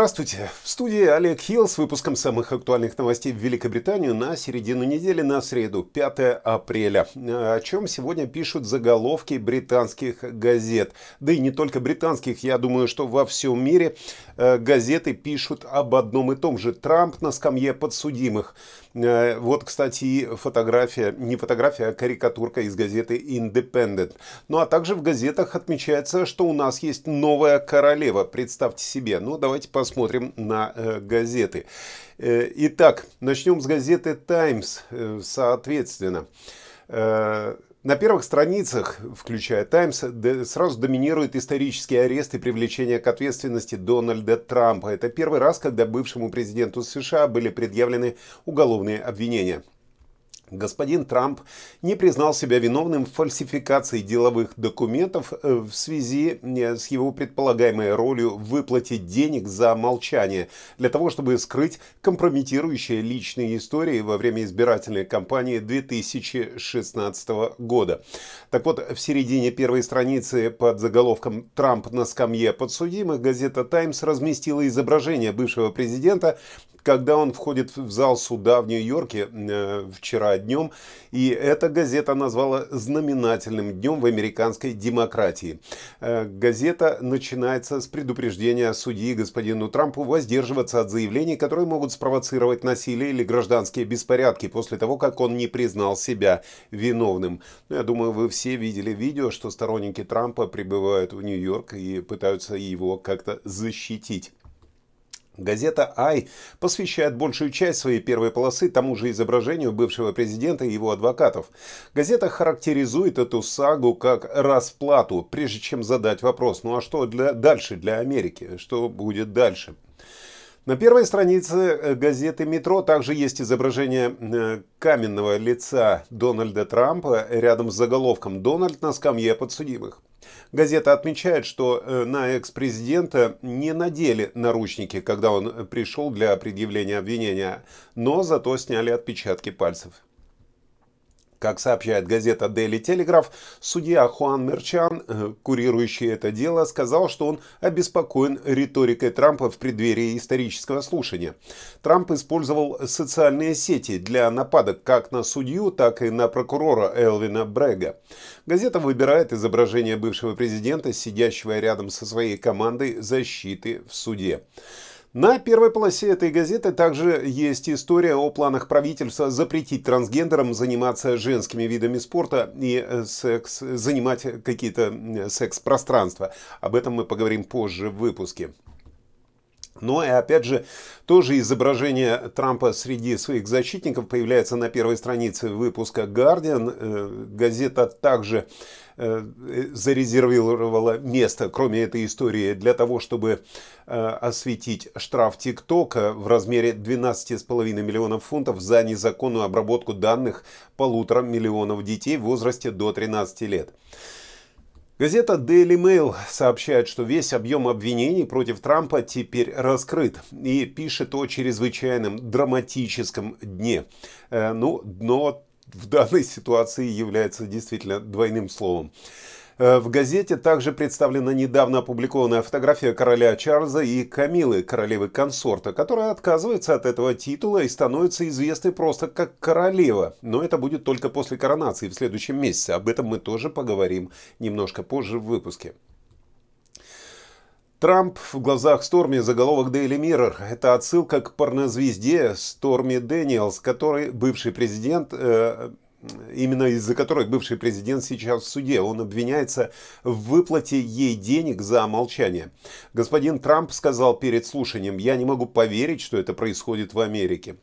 Здравствуйте! В студии Олег Хилл с выпуском самых актуальных новостей в Великобританию на середину недели на среду, 5 апреля. О чем сегодня пишут заголовки британских газет. Да и не только британских, я думаю, что во всем мире э, газеты пишут об одном и том же. Трамп на скамье подсудимых. Э, вот, кстати, фотография, не фотография, а карикатурка из газеты Independent. Ну а также в газетах отмечается, что у нас есть новая королева. Представьте себе. Ну, давайте посмотрим на э, газеты. Э, итак, начнем с газеты Times, соответственно. На первых страницах, включая «Таймс», сразу доминирует исторический арест и привлечение к ответственности Дональда Трампа. Это первый раз, когда бывшему президенту США были предъявлены уголовные обвинения. Господин Трамп не признал себя виновным в фальсификации деловых документов э, в связи э, с его предполагаемой ролью в выплате денег за молчание для того, чтобы скрыть компрометирующие личные истории во время избирательной кампании 2016 года. Так вот, в середине первой страницы под заголовком «Трамп на скамье подсудимых» газета «Таймс» разместила изображение бывшего президента когда он входит в зал суда в Нью-Йорке э, вчера днем, и эта газета назвала знаменательным днем в американской демократии. Э, газета начинается с предупреждения судьи господину Трампу воздерживаться от заявлений, которые могут спровоцировать насилие или гражданские беспорядки после того, как он не признал себя виновным. Ну, я думаю, вы все видели видео, что сторонники Трампа прибывают в Нью-Йорк и пытаются его как-то защитить. Газета «Ай» посвящает большую часть своей первой полосы тому же изображению бывшего президента и его адвокатов. Газета характеризует эту сагу как расплату, прежде чем задать вопрос, ну а что для, дальше для Америки, что будет дальше? На первой странице э, газеты «Метро» также есть изображение э, каменного лица Дональда Трампа рядом с заголовком «Дональд на скамье подсудимых». Газета отмечает, что э, на экс-президента не надели наручники, когда он пришел для предъявления обвинения, но зато сняли отпечатки пальцев. Как сообщает газета Daily Telegraph, судья Хуан Мерчан, э, курирующий это дело, сказал, что он обеспокоен риторикой Трампа в преддверии исторического слушания. Трамп использовал социальные сети для нападок как на судью, так и на прокурора Элвина Брега. Газета выбирает изображение бывшего президента, сидящего рядом со своей командой защиты в суде. На первой полосе этой газеты также есть история о планах правительства запретить трансгендерам заниматься женскими видами спорта и э, секс, занимать какие-то секс-пространства. Об этом мы поговорим позже в выпуске. Но и опять же, тоже изображение Трампа среди своих защитников появляется на первой странице выпуска Guardian. Э, газета также зарезервировала место, кроме этой истории, для того, чтобы э, осветить штраф ТикТока в размере 12,5 миллионов фунтов за незаконную обработку данных полутора миллионов детей в возрасте до 13 лет. Газета Daily Mail сообщает, что весь объем обвинений против Трампа теперь раскрыт и пишет о чрезвычайном драматическом дне. Э, ну, дно в данной ситуации является действительно двойным словом. Э, в газете также представлена недавно опубликованная фотография короля Чарльза и Камилы, королевы консорта, которая отказывается от этого титула и становится известной просто как королева. Но это будет только после коронации в следующем месяце. Об этом мы тоже поговорим немножко позже в выпуске. Трамп в глазах Сторми заголовок Daily Mirror. Это отсылка к порнозвезде Сторми Дэниелс, который бывший президент э, именно из-за которой бывший президент сейчас в суде. Он обвиняется в выплате ей денег за молчание. Господин Трамп сказал перед слушанием, я не могу поверить, что это происходит в Америке.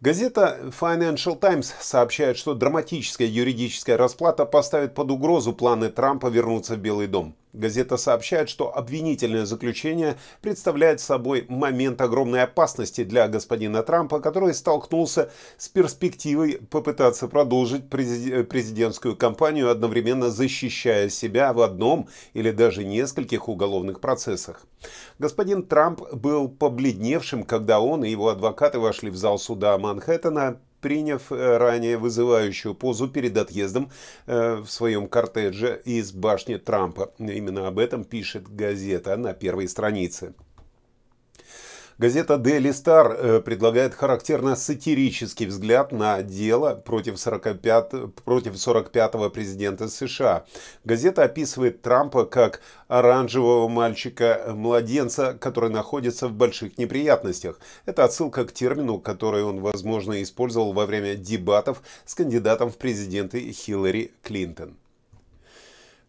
Газета Financial Times сообщает, что драматическая юридическая расплата поставит под угрозу планы Трампа вернуться в Белый дом. Газета сообщает, что обвинительное заключение представляет собой момент огромной опасности для господина Трампа, который столкнулся с перспективой попытаться продолжить президентскую кампанию, одновременно защищая себя в одном или даже нескольких уголовных процессах. Господин Трамп был побледневшим, когда он и его адвокаты вошли в зал суда Манхэттена приняв э, ранее вызывающую позу перед отъездом э, в своем кортедже из башни Трампа. Именно об этом пишет газета на первой странице. Газета Daily Star э, предлагает характерно сатирический взгляд на дело против, 45, против 45-го президента США. Газета описывает Трампа как оранжевого мальчика-младенца, который находится в больших неприятностях. Это отсылка к термину, который он, возможно, использовал во время дебатов с кандидатом в президенты Хиллари Клинтон.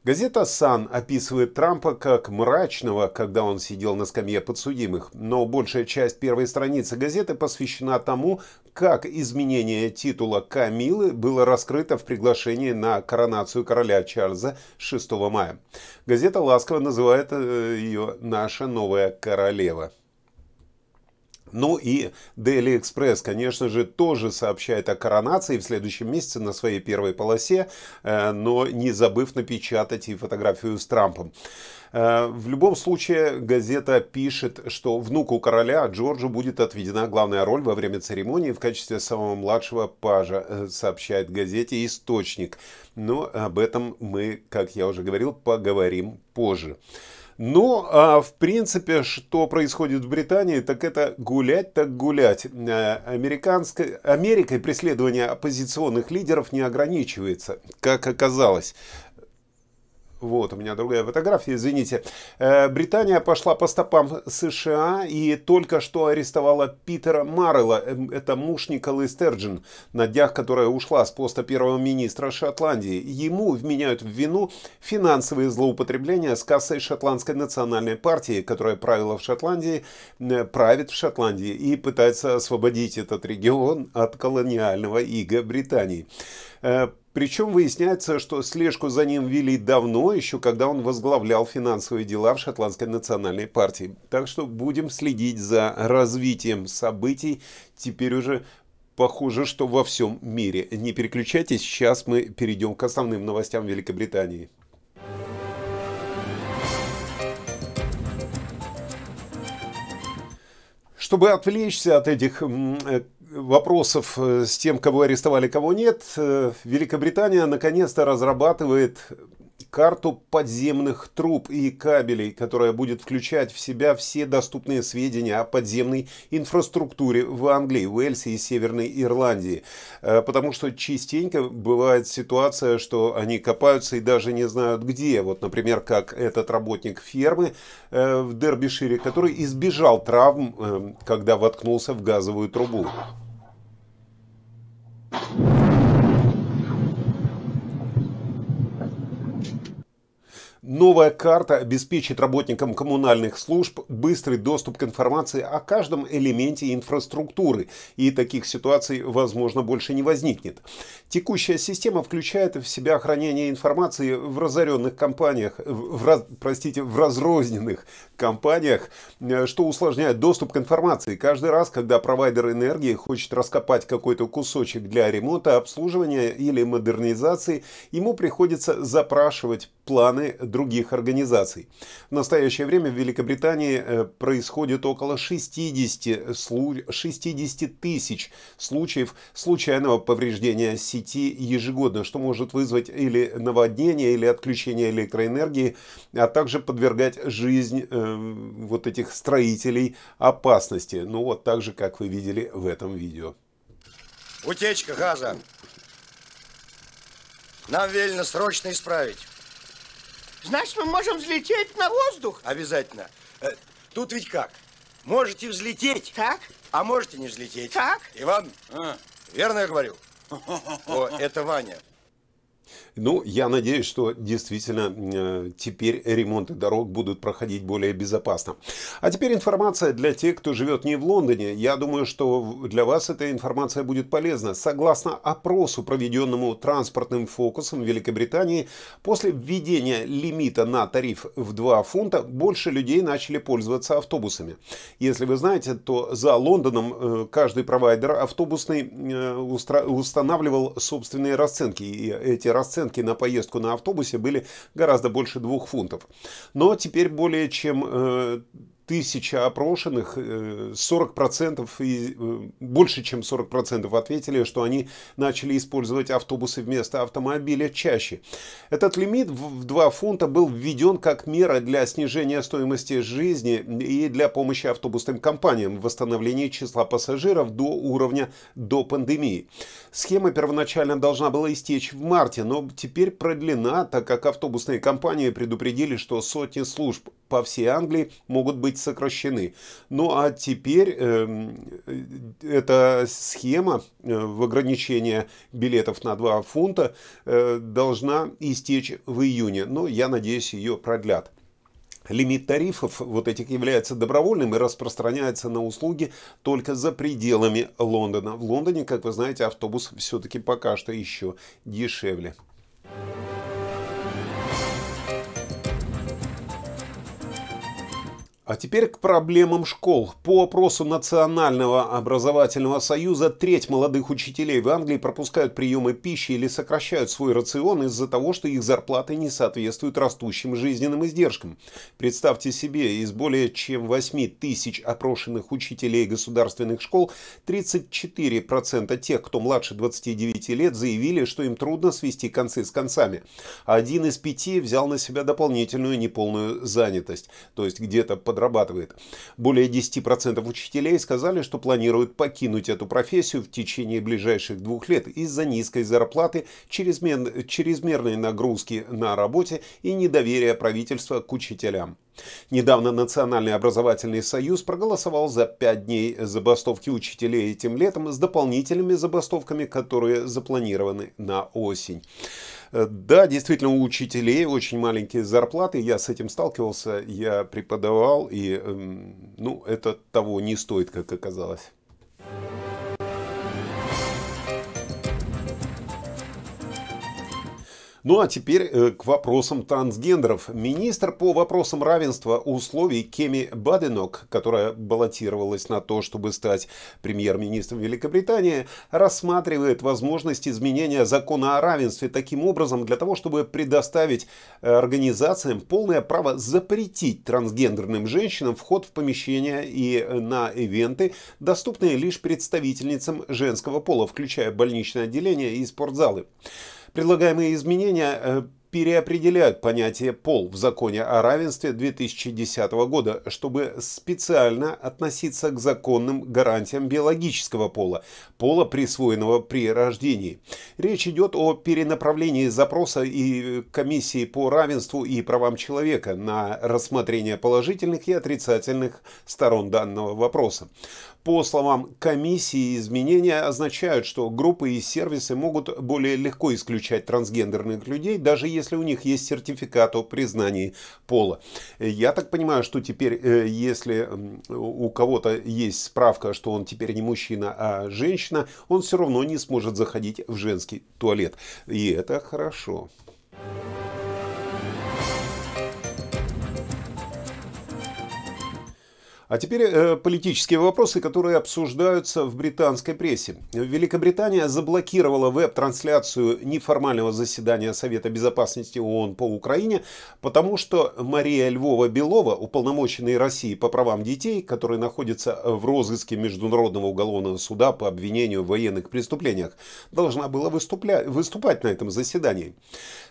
Газета «Сан» описывает Трампа как мрачного, когда он сидел на скамье подсудимых, но большая часть первой страницы газеты посвящена тому, как изменение титула Камилы было раскрыто в приглашении на коронацию короля Чарльза 6 мая. Газета ласково называет э, ее «Наша новая королева». Ну и Daily Express, конечно же, тоже сообщает о коронации в следующем месяце на своей первой полосе, э, но не забыв напечатать и фотографию с Трампом. Э, в любом случае, газета пишет, что внуку короля Джорджу будет отведена главная роль во время церемонии в качестве самого младшего пажа, э, сообщает газете «Источник». Но об этом мы, как я уже говорил, поговорим позже. Ну, а в принципе, что происходит в Британии, так это гулять так гулять. Э, американской, Америкой преследование оппозиционных лидеров не ограничивается, как оказалось. Вот, у меня другая фотография, извините. Э, Британия пошла по стопам США и только что арестовала Питера Маррелла. Эм, это муж Николы Стерджин, на днях которая ушла с поста первого министра Шотландии. Ему вменяют в вину финансовые злоупотребления с кассой Шотландской национальной партии, которая правила в Шотландии, э, правит в Шотландии и пытается освободить этот регион от колониального ига Британии. Причем выясняется, что слежку за ним вели давно, еще когда он возглавлял финансовые дела в Шотландской национальной партии. Так что будем следить за развитием событий. Теперь уже похоже, что во всем мире. Не переключайтесь, сейчас мы перейдем к основным новостям Великобритании. Чтобы отвлечься от этих э, вопросов э, с тем, кого арестовали, кого нет, э, Великобритания наконец-то разрабатывает карту подземных труб и кабелей, которая будет включать в себя все доступные сведения о подземной инфраструктуре в Англии, Уэльсе и Северной Ирландии. Э, потому что частенько бывает ситуация, что они копаются и даже не знают где. Вот, например, как этот работник фермы в Дербишире, который избежал травм, когда воткнулся в газовую трубу. Новая карта обеспечит работникам коммунальных служб быстрый доступ к информации о каждом элементе инфраструктуры, и таких ситуаций, возможно, больше не возникнет. Текущая система включает в себя хранение информации в разоренных компаниях, в, простите, в разрозненных компаниях, э, что усложняет доступ к информации. Каждый раз, когда провайдер энергии хочет раскопать какой-то кусочек для ремонта, обслуживания или модернизации, ему приходится запрашивать планы других организаций. В настоящее время в Великобритании э, происходит около 60, 60 тысяч случаев случайного повреждения сети ежегодно, что может вызвать или наводнение, или отключение электроэнергии, а также подвергать жизнь э, вот этих строителей опасности. Ну вот так же, как вы видели в этом видео. Утечка газа. Нам велено срочно исправить. Значит, мы можем взлететь на воздух? Обязательно. Э, тут ведь как? Можете взлететь, так. а можете не взлететь. Так. Иван, а, верно я говорю? О, это Ваня. Ну, я надеюсь, что действительно э, теперь ремонты дорог будут проходить более безопасно. А теперь информация для тех, кто живет не в Лондоне. Я думаю, что для вас эта информация будет полезна. Согласно опросу, проведенному транспортным фокусом Великобритании, после введения лимита на тариф в 2 фунта, больше людей начали пользоваться автобусами. Если вы знаете, то за Лондоном э, каждый провайдер автобусный э, устанавливал собственные расценки. И эти расценки на поездку на автобусе были гораздо больше двух фунтов. Но теперь более чем тысяча опрошенных, 40% э, и э, больше чем 40% ответили, что они начали использовать автобусы вместо автомобиля чаще. Этот лимит в 2 фунта был введен как мера для снижения стоимости жизни и для помощи автобусным компаниям в восстановлении числа пассажиров до уровня до пандемии. Схема первоначально должна была истечь в марте, но теперь продлена, так как автобусные компании предупредили, что сотни служб по всей Англии могут быть сокращены. Ну а теперь э, эта схема э, в ограничение билетов на 2 фунта э, должна истечь в июне. Но я надеюсь, ее продлят. Лимит тарифов вот этих является добровольным и распространяется на услуги только за пределами Лондона. В Лондоне, как вы знаете, автобус все-таки пока что еще дешевле. А теперь к проблемам школ. По опросу Национального образовательного союза треть молодых учителей в Англии пропускают приемы пищи или сокращают свой рацион из-за того, что их зарплаты не соответствуют растущим жизненным издержкам. Представьте себе, из более чем 8 тысяч опрошенных учителей государственных школ 34% тех, кто младше 29 лет, заявили, что им трудно свести концы с концами. Один из пяти взял на себя дополнительную неполную занятость, то есть где-то под подрабатывает. Более 10% учителей сказали, что планируют покинуть эту профессию в течение ближайших двух лет из-за низкой зарплаты, чрезмер... чрезмерной нагрузки на работе и недоверия правительства к учителям. Недавно Национальный образовательный союз проголосовал за 5 дней забастовки учителей этим летом с дополнительными забастовками, которые запланированы на осень. Э, да, действительно, у учителей очень маленькие зарплаты. Я с этим сталкивался, я преподавал, и эм, ну, это того не стоит, как оказалось. Ну а теперь э, к вопросам трансгендеров. Министр по вопросам равенства условий Кеми Баденок, которая баллотировалась на то, чтобы стать премьер-министром Великобритании, рассматривает возможность изменения закона о равенстве таким образом для того, чтобы предоставить э, организациям полное право запретить трансгендерным женщинам вход в помещения и э, на ивенты, доступные лишь представительницам женского пола, включая больничное отделение и спортзалы. Предлагаемые изменения э, переопределяют понятие «пол» в законе о равенстве 2010 года, чтобы специально относиться к законным гарантиям биологического пола, пола, присвоенного при рождении. Речь идет о перенаправлении запроса и комиссии по равенству и правам человека на рассмотрение положительных и отрицательных сторон данного вопроса. По словам комиссии, изменения означают, что группы и сервисы могут более легко исключать трансгендерных людей, даже если у них есть сертификат о признании пола. Я так понимаю, что теперь, э, если у кого-то есть справка, что он теперь не мужчина, а женщина, он все равно не сможет заходить в женский туалет. И это хорошо. А теперь э, политические вопросы, которые обсуждаются в британской прессе. Великобритания заблокировала веб-трансляцию неформального заседания Совета Безопасности ООН по Украине, потому что Мария Львова-Белова, уполномоченная России по правам детей, которая находится в розыске Международного уголовного суда по обвинению в военных преступлениях, должна была выступля... выступать на этом заседании.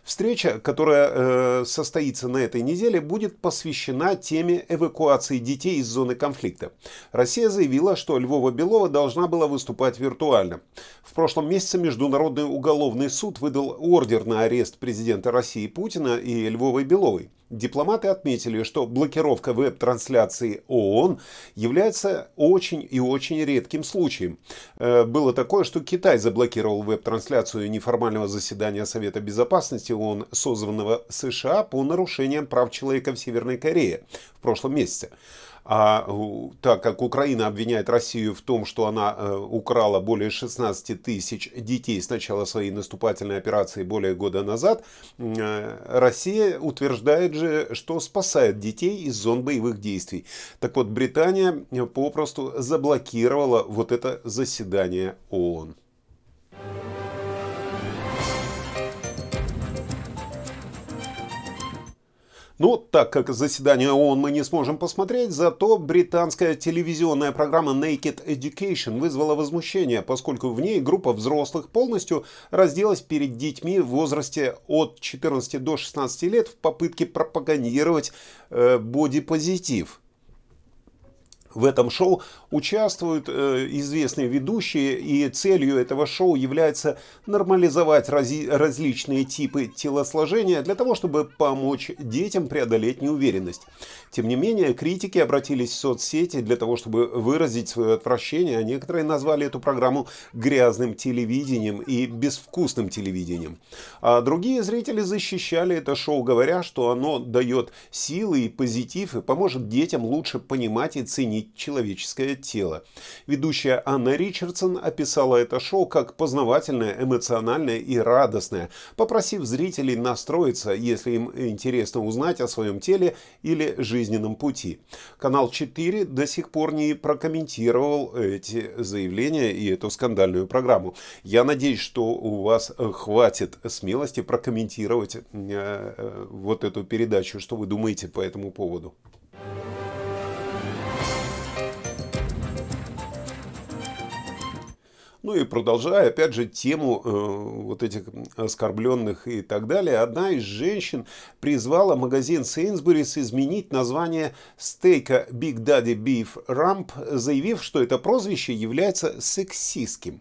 Встреча, которая э, состоится на этой неделе, будет посвящена теме эвакуации детей из зоны конфликта. Россия заявила, что Львова-Белова должна была выступать виртуально. В прошлом месяце Международный уголовный суд выдал ордер на арест президента России Путина и Львовой-Беловой. Дипломаты отметили, что блокировка веб-трансляции ООН является очень и очень редким случаем. Э, было такое, что Китай заблокировал веб-трансляцию неформального заседания Совета Безопасности ООН, созванного США по нарушениям прав человека в Северной Корее в прошлом месяце. А так как Украина обвиняет Россию в том, что она э, украла более 16 тысяч детей с начала своей наступательной операции более года назад, э, Россия утверждает же, что спасает детей из зон боевых действий. Так вот, Британия попросту заблокировала вот это заседание ООН. Но так как заседание ООН мы не сможем посмотреть, зато британская телевизионная программа Naked Education вызвала возмущение, поскольку в ней группа взрослых полностью разделась перед детьми в возрасте от 14 до 16 лет в попытке пропагандировать э, бодипозитив. В этом шоу участвуют э, известные ведущие, и целью этого шоу является нормализовать рази- различные типы телосложения для того, чтобы помочь детям преодолеть неуверенность. Тем не менее, критики обратились в соцсети для того, чтобы выразить свое отвращение, а некоторые назвали эту программу грязным телевидением и безвкусным телевидением. А другие зрители защищали это шоу, говоря, что оно дает силы и позитив и поможет детям лучше понимать и ценить человеческое тело. Ведущая Анна Ричардсон описала это шоу как познавательное, эмоциональное и радостное, попросив зрителей настроиться, если им интересно узнать о своем теле или жизненном пути. Канал 4 до сих пор не прокомментировал эти заявления и эту скандальную программу. Я надеюсь, что у вас хватит смелости прокомментировать э, э, вот эту передачу. Что вы думаете по этому поводу? Ну и продолжая, опять же, тему э, вот этих оскорбленных и так далее, одна из женщин призвала магазин Сейнсбурис изменить название стейка Big Daddy Beef Rump, заявив, что это прозвище является сексистским.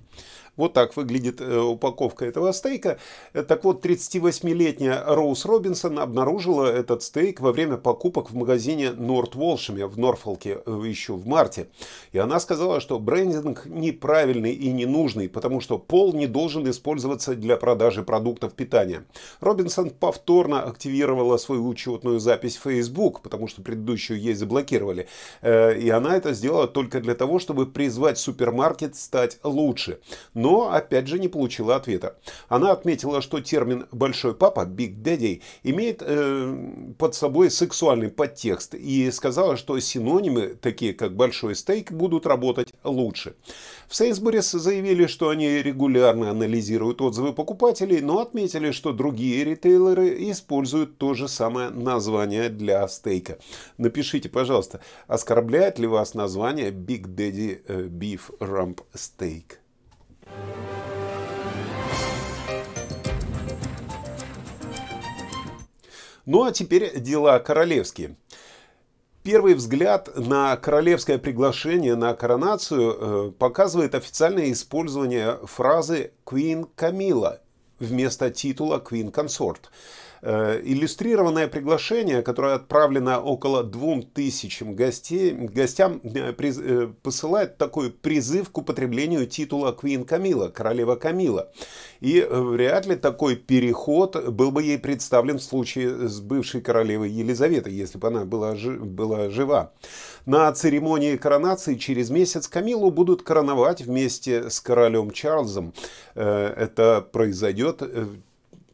Вот так выглядит э, упаковка этого стейка. Э, так вот, 38-летняя Роуз Робинсон обнаружила этот стейк во время покупок в магазине Норт Волшеме в Норфолке э, еще в марте. И она сказала, что брендинг неправильный и ненужный, потому что пол не должен использоваться для продажи продуктов питания. Робинсон повторно активировала свою учетную запись в Facebook, потому что предыдущую ей заблокировали. И она это сделала только для того, чтобы призвать супермаркет стать лучше но опять же не получила ответа. Она отметила, что термин «большой папа» «big daddy» имеет э, под собой сексуальный подтекст и сказала, что синонимы, такие как «большой стейк», будут работать лучше. В Сейсбурис заявили, что они регулярно анализируют отзывы покупателей, но отметили, что другие ритейлеры используют то же самое название для стейка. Напишите, пожалуйста, оскорбляет ли вас название Big Daddy э, Beef Rump Steak? Ну а теперь дела королевские. Первый взгляд на королевское приглашение на коронацию э, показывает официальное использование фразы «Queen Camilla» вместо титула «Queen Consort». Э, иллюстрированное приглашение, которое отправлено около двум тысячам гостей, гостям, э, э, посылает такой призыв к употреблению титула Queen Камила, королева Камила. И вряд ли такой переход был бы ей представлен в случае с бывшей королевой Елизаветой, если бы она была, была жива. На церемонии коронации через месяц Камилу будут короновать вместе с королем Чарльзом. Это произойдет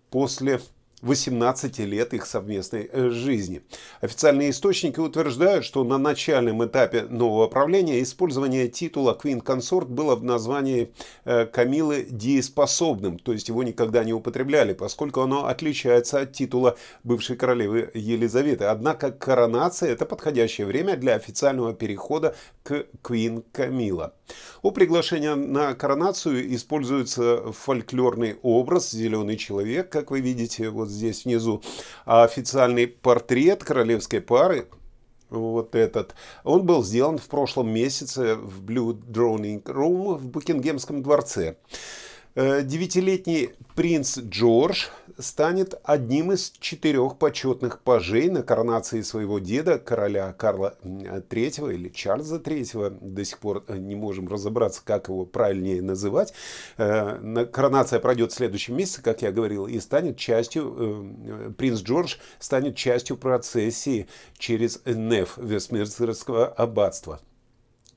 после 18 лет их совместной э, жизни. Официальные источники утверждают, что на начальном этапе нового правления использование титула Queen Consort было в названии э, Камилы дееспособным, то есть его никогда не употребляли, поскольку оно отличается от титула бывшей королевы Елизаветы. Однако коронация – это подходящее время для официального перехода к Queen Камила. У приглашения на коронацию используется фольклорный образ «Зеленый человек», как вы видите вот здесь внизу. А официальный портрет королевской пары вот этот. Он был сделан в прошлом месяце в Blue Drawing Room в Букингемском дворце. Э, девятилетний принц Джордж станет одним из четырех почетных пажей на коронации своего деда, короля Карла III или Чарльза III. До сих пор э, не можем разобраться, как его правильнее называть. Э, коронация пройдет в следующем месяце, как я говорил, и станет частью, принц Джордж станет частью процессии через Неф Вестминстерского аббатства.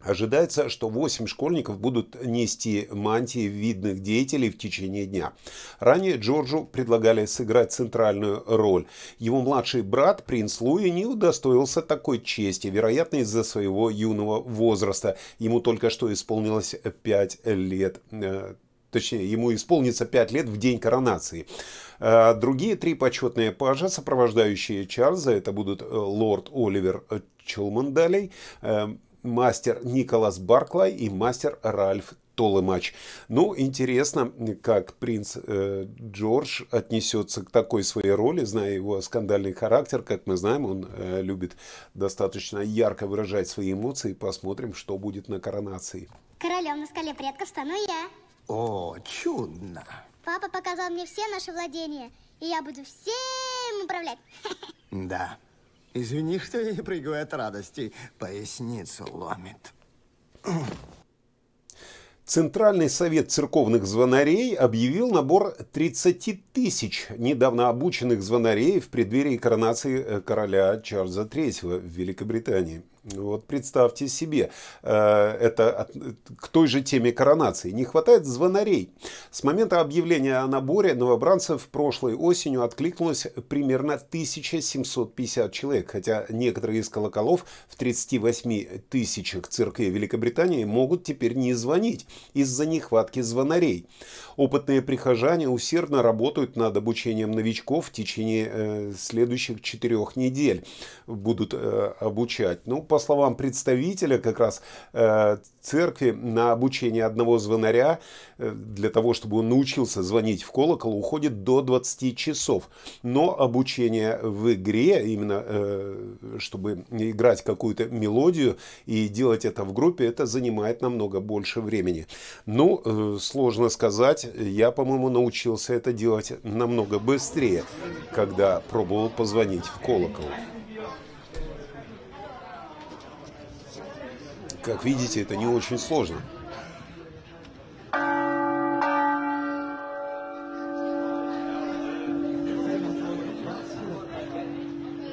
Ожидается, что 8 школьников будут нести мантии видных деятелей в течение дня. Ранее Джорджу предлагали сыграть центральную роль. Его младший брат, принц Луи, не удостоился такой чести, вероятно, из-за своего юного возраста. Ему только что исполнилось 5 лет. Э, точнее, ему исполнится 5 лет в день коронации. Э, другие три почетные пажа, сопровождающие Чарльза, это будут э, лорд Оливер Челмандалей, мастер Николас Барклай и мастер Ральф Толымач. Ну, интересно, как принц э, Джордж отнесется к такой своей роли, зная его скандальный характер. Как мы знаем, он э, любит достаточно ярко выражать свои эмоции. Посмотрим, что будет на коронации. Королем на скале предков стану я. О, чудно. Папа показал мне все наши владения, и я буду всем управлять. Да. Извини, что я не прыгаю от радости. Поясницу ломит. Центральный совет церковных звонарей объявил набор 30 тысяч недавно обученных звонарей в преддверии коронации э, короля Чарльза III в Великобритании. Вот представьте себе, э, это к той же теме коронации. Не хватает звонарей. С момента объявления о наборе новобранцев прошлой осенью откликнулось примерно 1750 человек, хотя некоторые из колоколов в 38 тысячах церквей Великобритании могут теперь не звонить из-за нехватки звонарей. Опытные прихожане усердно работают над обучением новичков в течение э, следующих четырех недель. Будут э, обучать. Ну, по словам представителя как раз э, церкви, на обучение одного звонаря, э, для того, чтобы он научился звонить в колокол, уходит до 20 часов. Но обучение в игре, именно э, чтобы играть какую-то мелодию и делать это в группе, это занимает намного больше времени. Ну, сложно сказать, я, по-моему, научился это делать намного быстрее, когда пробовал позвонить в колокол. Как видите, это не очень сложно.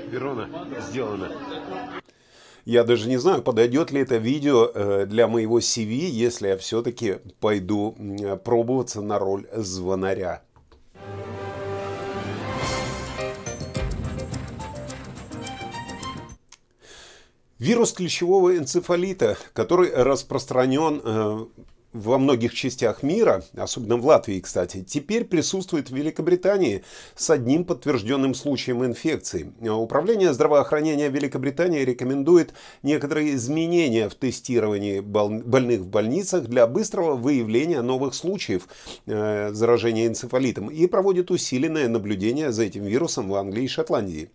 Верона, сделано. Я даже не знаю, подойдет ли это видео э, для моего CV, если я все-таки пойду пробоваться на роль звонаря. Вирус клещевого энцефалита, который распространен э, во многих частях мира, особенно в Латвии, кстати, теперь присутствует в Великобритании с одним подтвержденным случаем инфекции. Управление здравоохранения Великобритании рекомендует некоторые изменения в тестировании больных в больницах для быстрого выявления новых случаев э, заражения энцефалитом и проводит усиленное наблюдение за этим вирусом в Англии и Шотландии.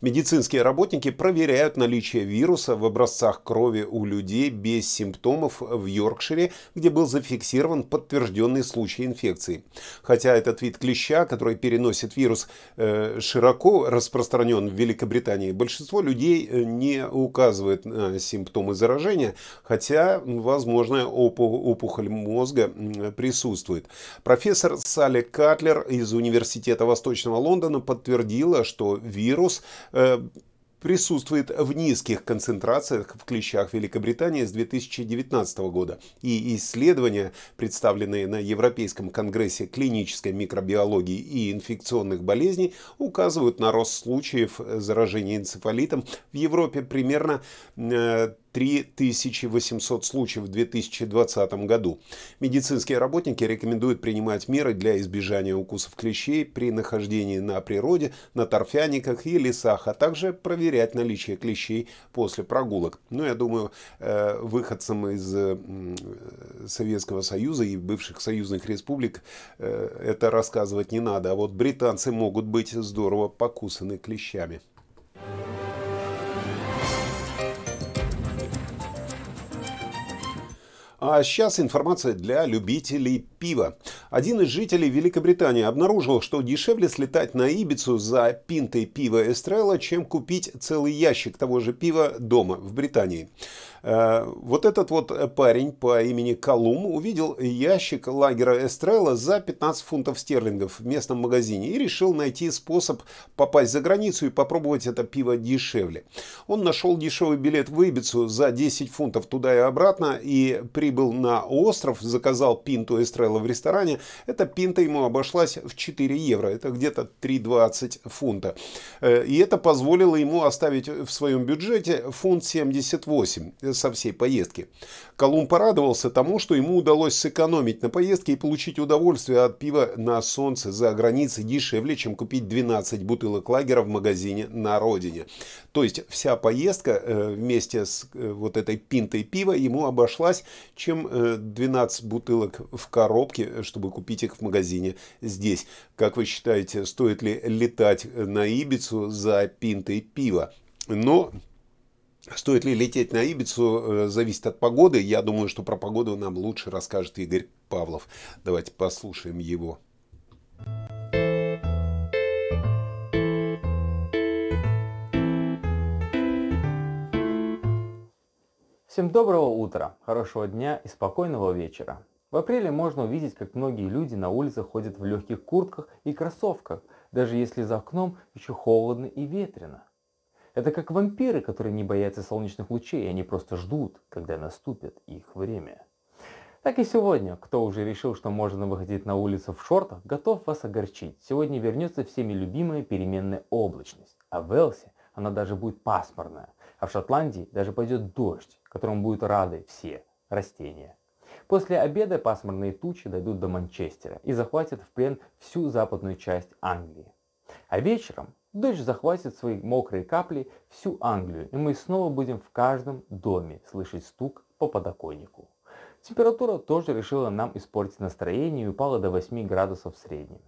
Медицинские работники проверяют наличие вируса в образцах крови у людей без симптомов в Йоркшире, где был зафиксирован подтвержденный случай инфекции. Хотя этот вид клеща, который переносит вирус, э, широко распространен в Великобритании, большинство людей э, не указывает на симптомы заражения, хотя возможная опухоль мозга присутствует. Профессор Салли Катлер из Университета Восточного Лондона подтвердила, что вирус э, присутствует в низких концентрациях в клещах Великобритании с 2019 года. И исследования, представленные на Европейском конгрессе клинической микробиологии и инфекционных болезней, указывают на рост случаев заражения энцефалитом в Европе примерно э, 3800 случаев в 2020 году. Медицинские работники рекомендуют принимать меры для избежания укусов клещей при нахождении на природе, на торфяниках и лесах, а также проверять наличие клещей после прогулок. Ну, я думаю, э, выходцам из Советского Союза и бывших союзных республик э, это рассказывать не надо, а вот британцы могут быть здорово покусаны клещами. А сейчас информация для любителей пива. Один из жителей Великобритании обнаружил, что дешевле слетать на Ибицу за пинтой пива Эстрелла, чем купить целый ящик того же пива дома в Британии. Э, вот этот вот парень по имени Колум увидел ящик лагера Эстрелла за 15 фунтов стерлингов в местном магазине и решил найти способ попасть за границу и попробовать это пиво дешевле. Он нашел дешевый билет в Ибицу за 10 фунтов туда и обратно и прибыл на остров, заказал пинту Эстрелла в ресторане. Эта пинта ему обошлась в 4 евро, это где-то 3,20 фунта. Э, и это позволило ему оставить в своем бюджете фунт 78 со всей поездки. Колумб порадовался тому, что ему удалось сэкономить на поездке и получить удовольствие от пива на солнце за границей дешевле, чем купить 12 бутылок лагера в магазине на родине. То есть вся поездка э, вместе с э, вот этой пинтой пива ему обошлась, чем 12 бутылок в коробке, чтобы купить их в магазине здесь. Как вы считаете, стоит ли летать на Ибицу за пинтой пива? Но Стоит ли лететь на Ибицу, э, зависит от погоды. Я думаю, что про погоду нам лучше расскажет Игорь Павлов. Давайте послушаем его. Всем доброго утра, хорошего дня и спокойного вечера. В апреле можно увидеть, как многие люди на улицах ходят в легких куртках и кроссовках, даже если за окном еще холодно и ветрено. Это как вампиры, которые не боятся солнечных лучей, они просто ждут, когда наступит их время. Так и сегодня, кто уже решил, что можно выходить на улицу в шортах, готов вас огорчить. Сегодня вернется всеми любимая переменная облачность, а в Элсе она даже будет пасмурная, а в Шотландии даже пойдет дождь, которому будут рады все растения. После обеда пасмурные тучи дойдут до Манчестера и захватят в плен всю западную часть Англии. А вечером Дождь захватит свои мокрые капли всю Англию, и мы снова будем в каждом доме слышать стук по подоконнику. Температура тоже решила нам испортить настроение и упала до 8 градусов в среднем.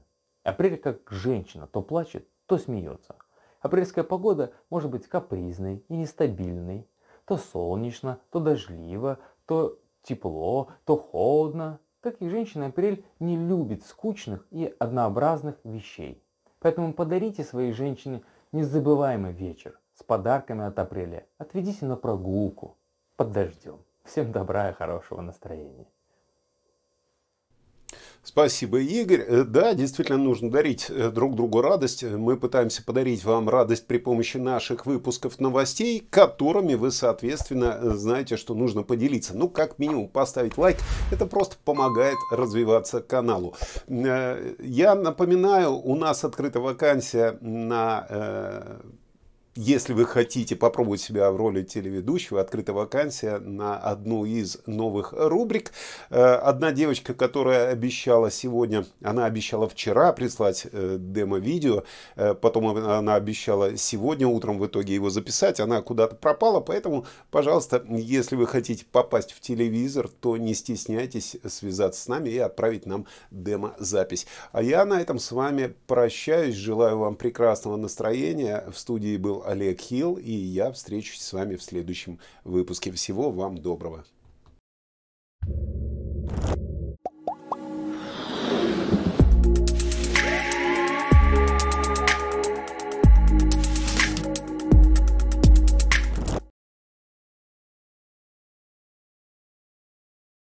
Апрель как женщина то плачет, то смеется. Апрельская погода может быть капризной и нестабильной. То солнечно, то дождливо, то тепло, то холодно. Так и женщина апрель не любит скучных и однообразных вещей. Поэтому подарите своей женщине незабываемый вечер с подарками от апреля. Отведите на прогулку под дождем. Всем добра и хорошего настроения. Спасибо, Игорь. Э, да, действительно нужно дарить э, друг другу радость. Мы пытаемся подарить вам радость при помощи наших выпусков новостей, которыми вы, соответственно, э, знаете, что нужно поделиться. Ну, как минимум, поставить лайк. Это просто помогает развиваться каналу. Я напоминаю, у нас открыта вакансия на если вы хотите попробовать себя в роли телеведущего, открыта вакансия на одну из новых рубрик. Э, одна девочка, которая обещала сегодня, она обещала вчера прислать э, демо-видео, э, потом она обещала сегодня утром в итоге его записать, она куда-то пропала, поэтому, пожалуйста, если вы хотите попасть в телевизор, то не стесняйтесь связаться с нами и отправить нам демо-запись. А я на этом с вами прощаюсь, желаю вам прекрасного настроения. В студии был Олег Хилл, и я встречусь с вами в следующем выпуске. Всего вам доброго. thank you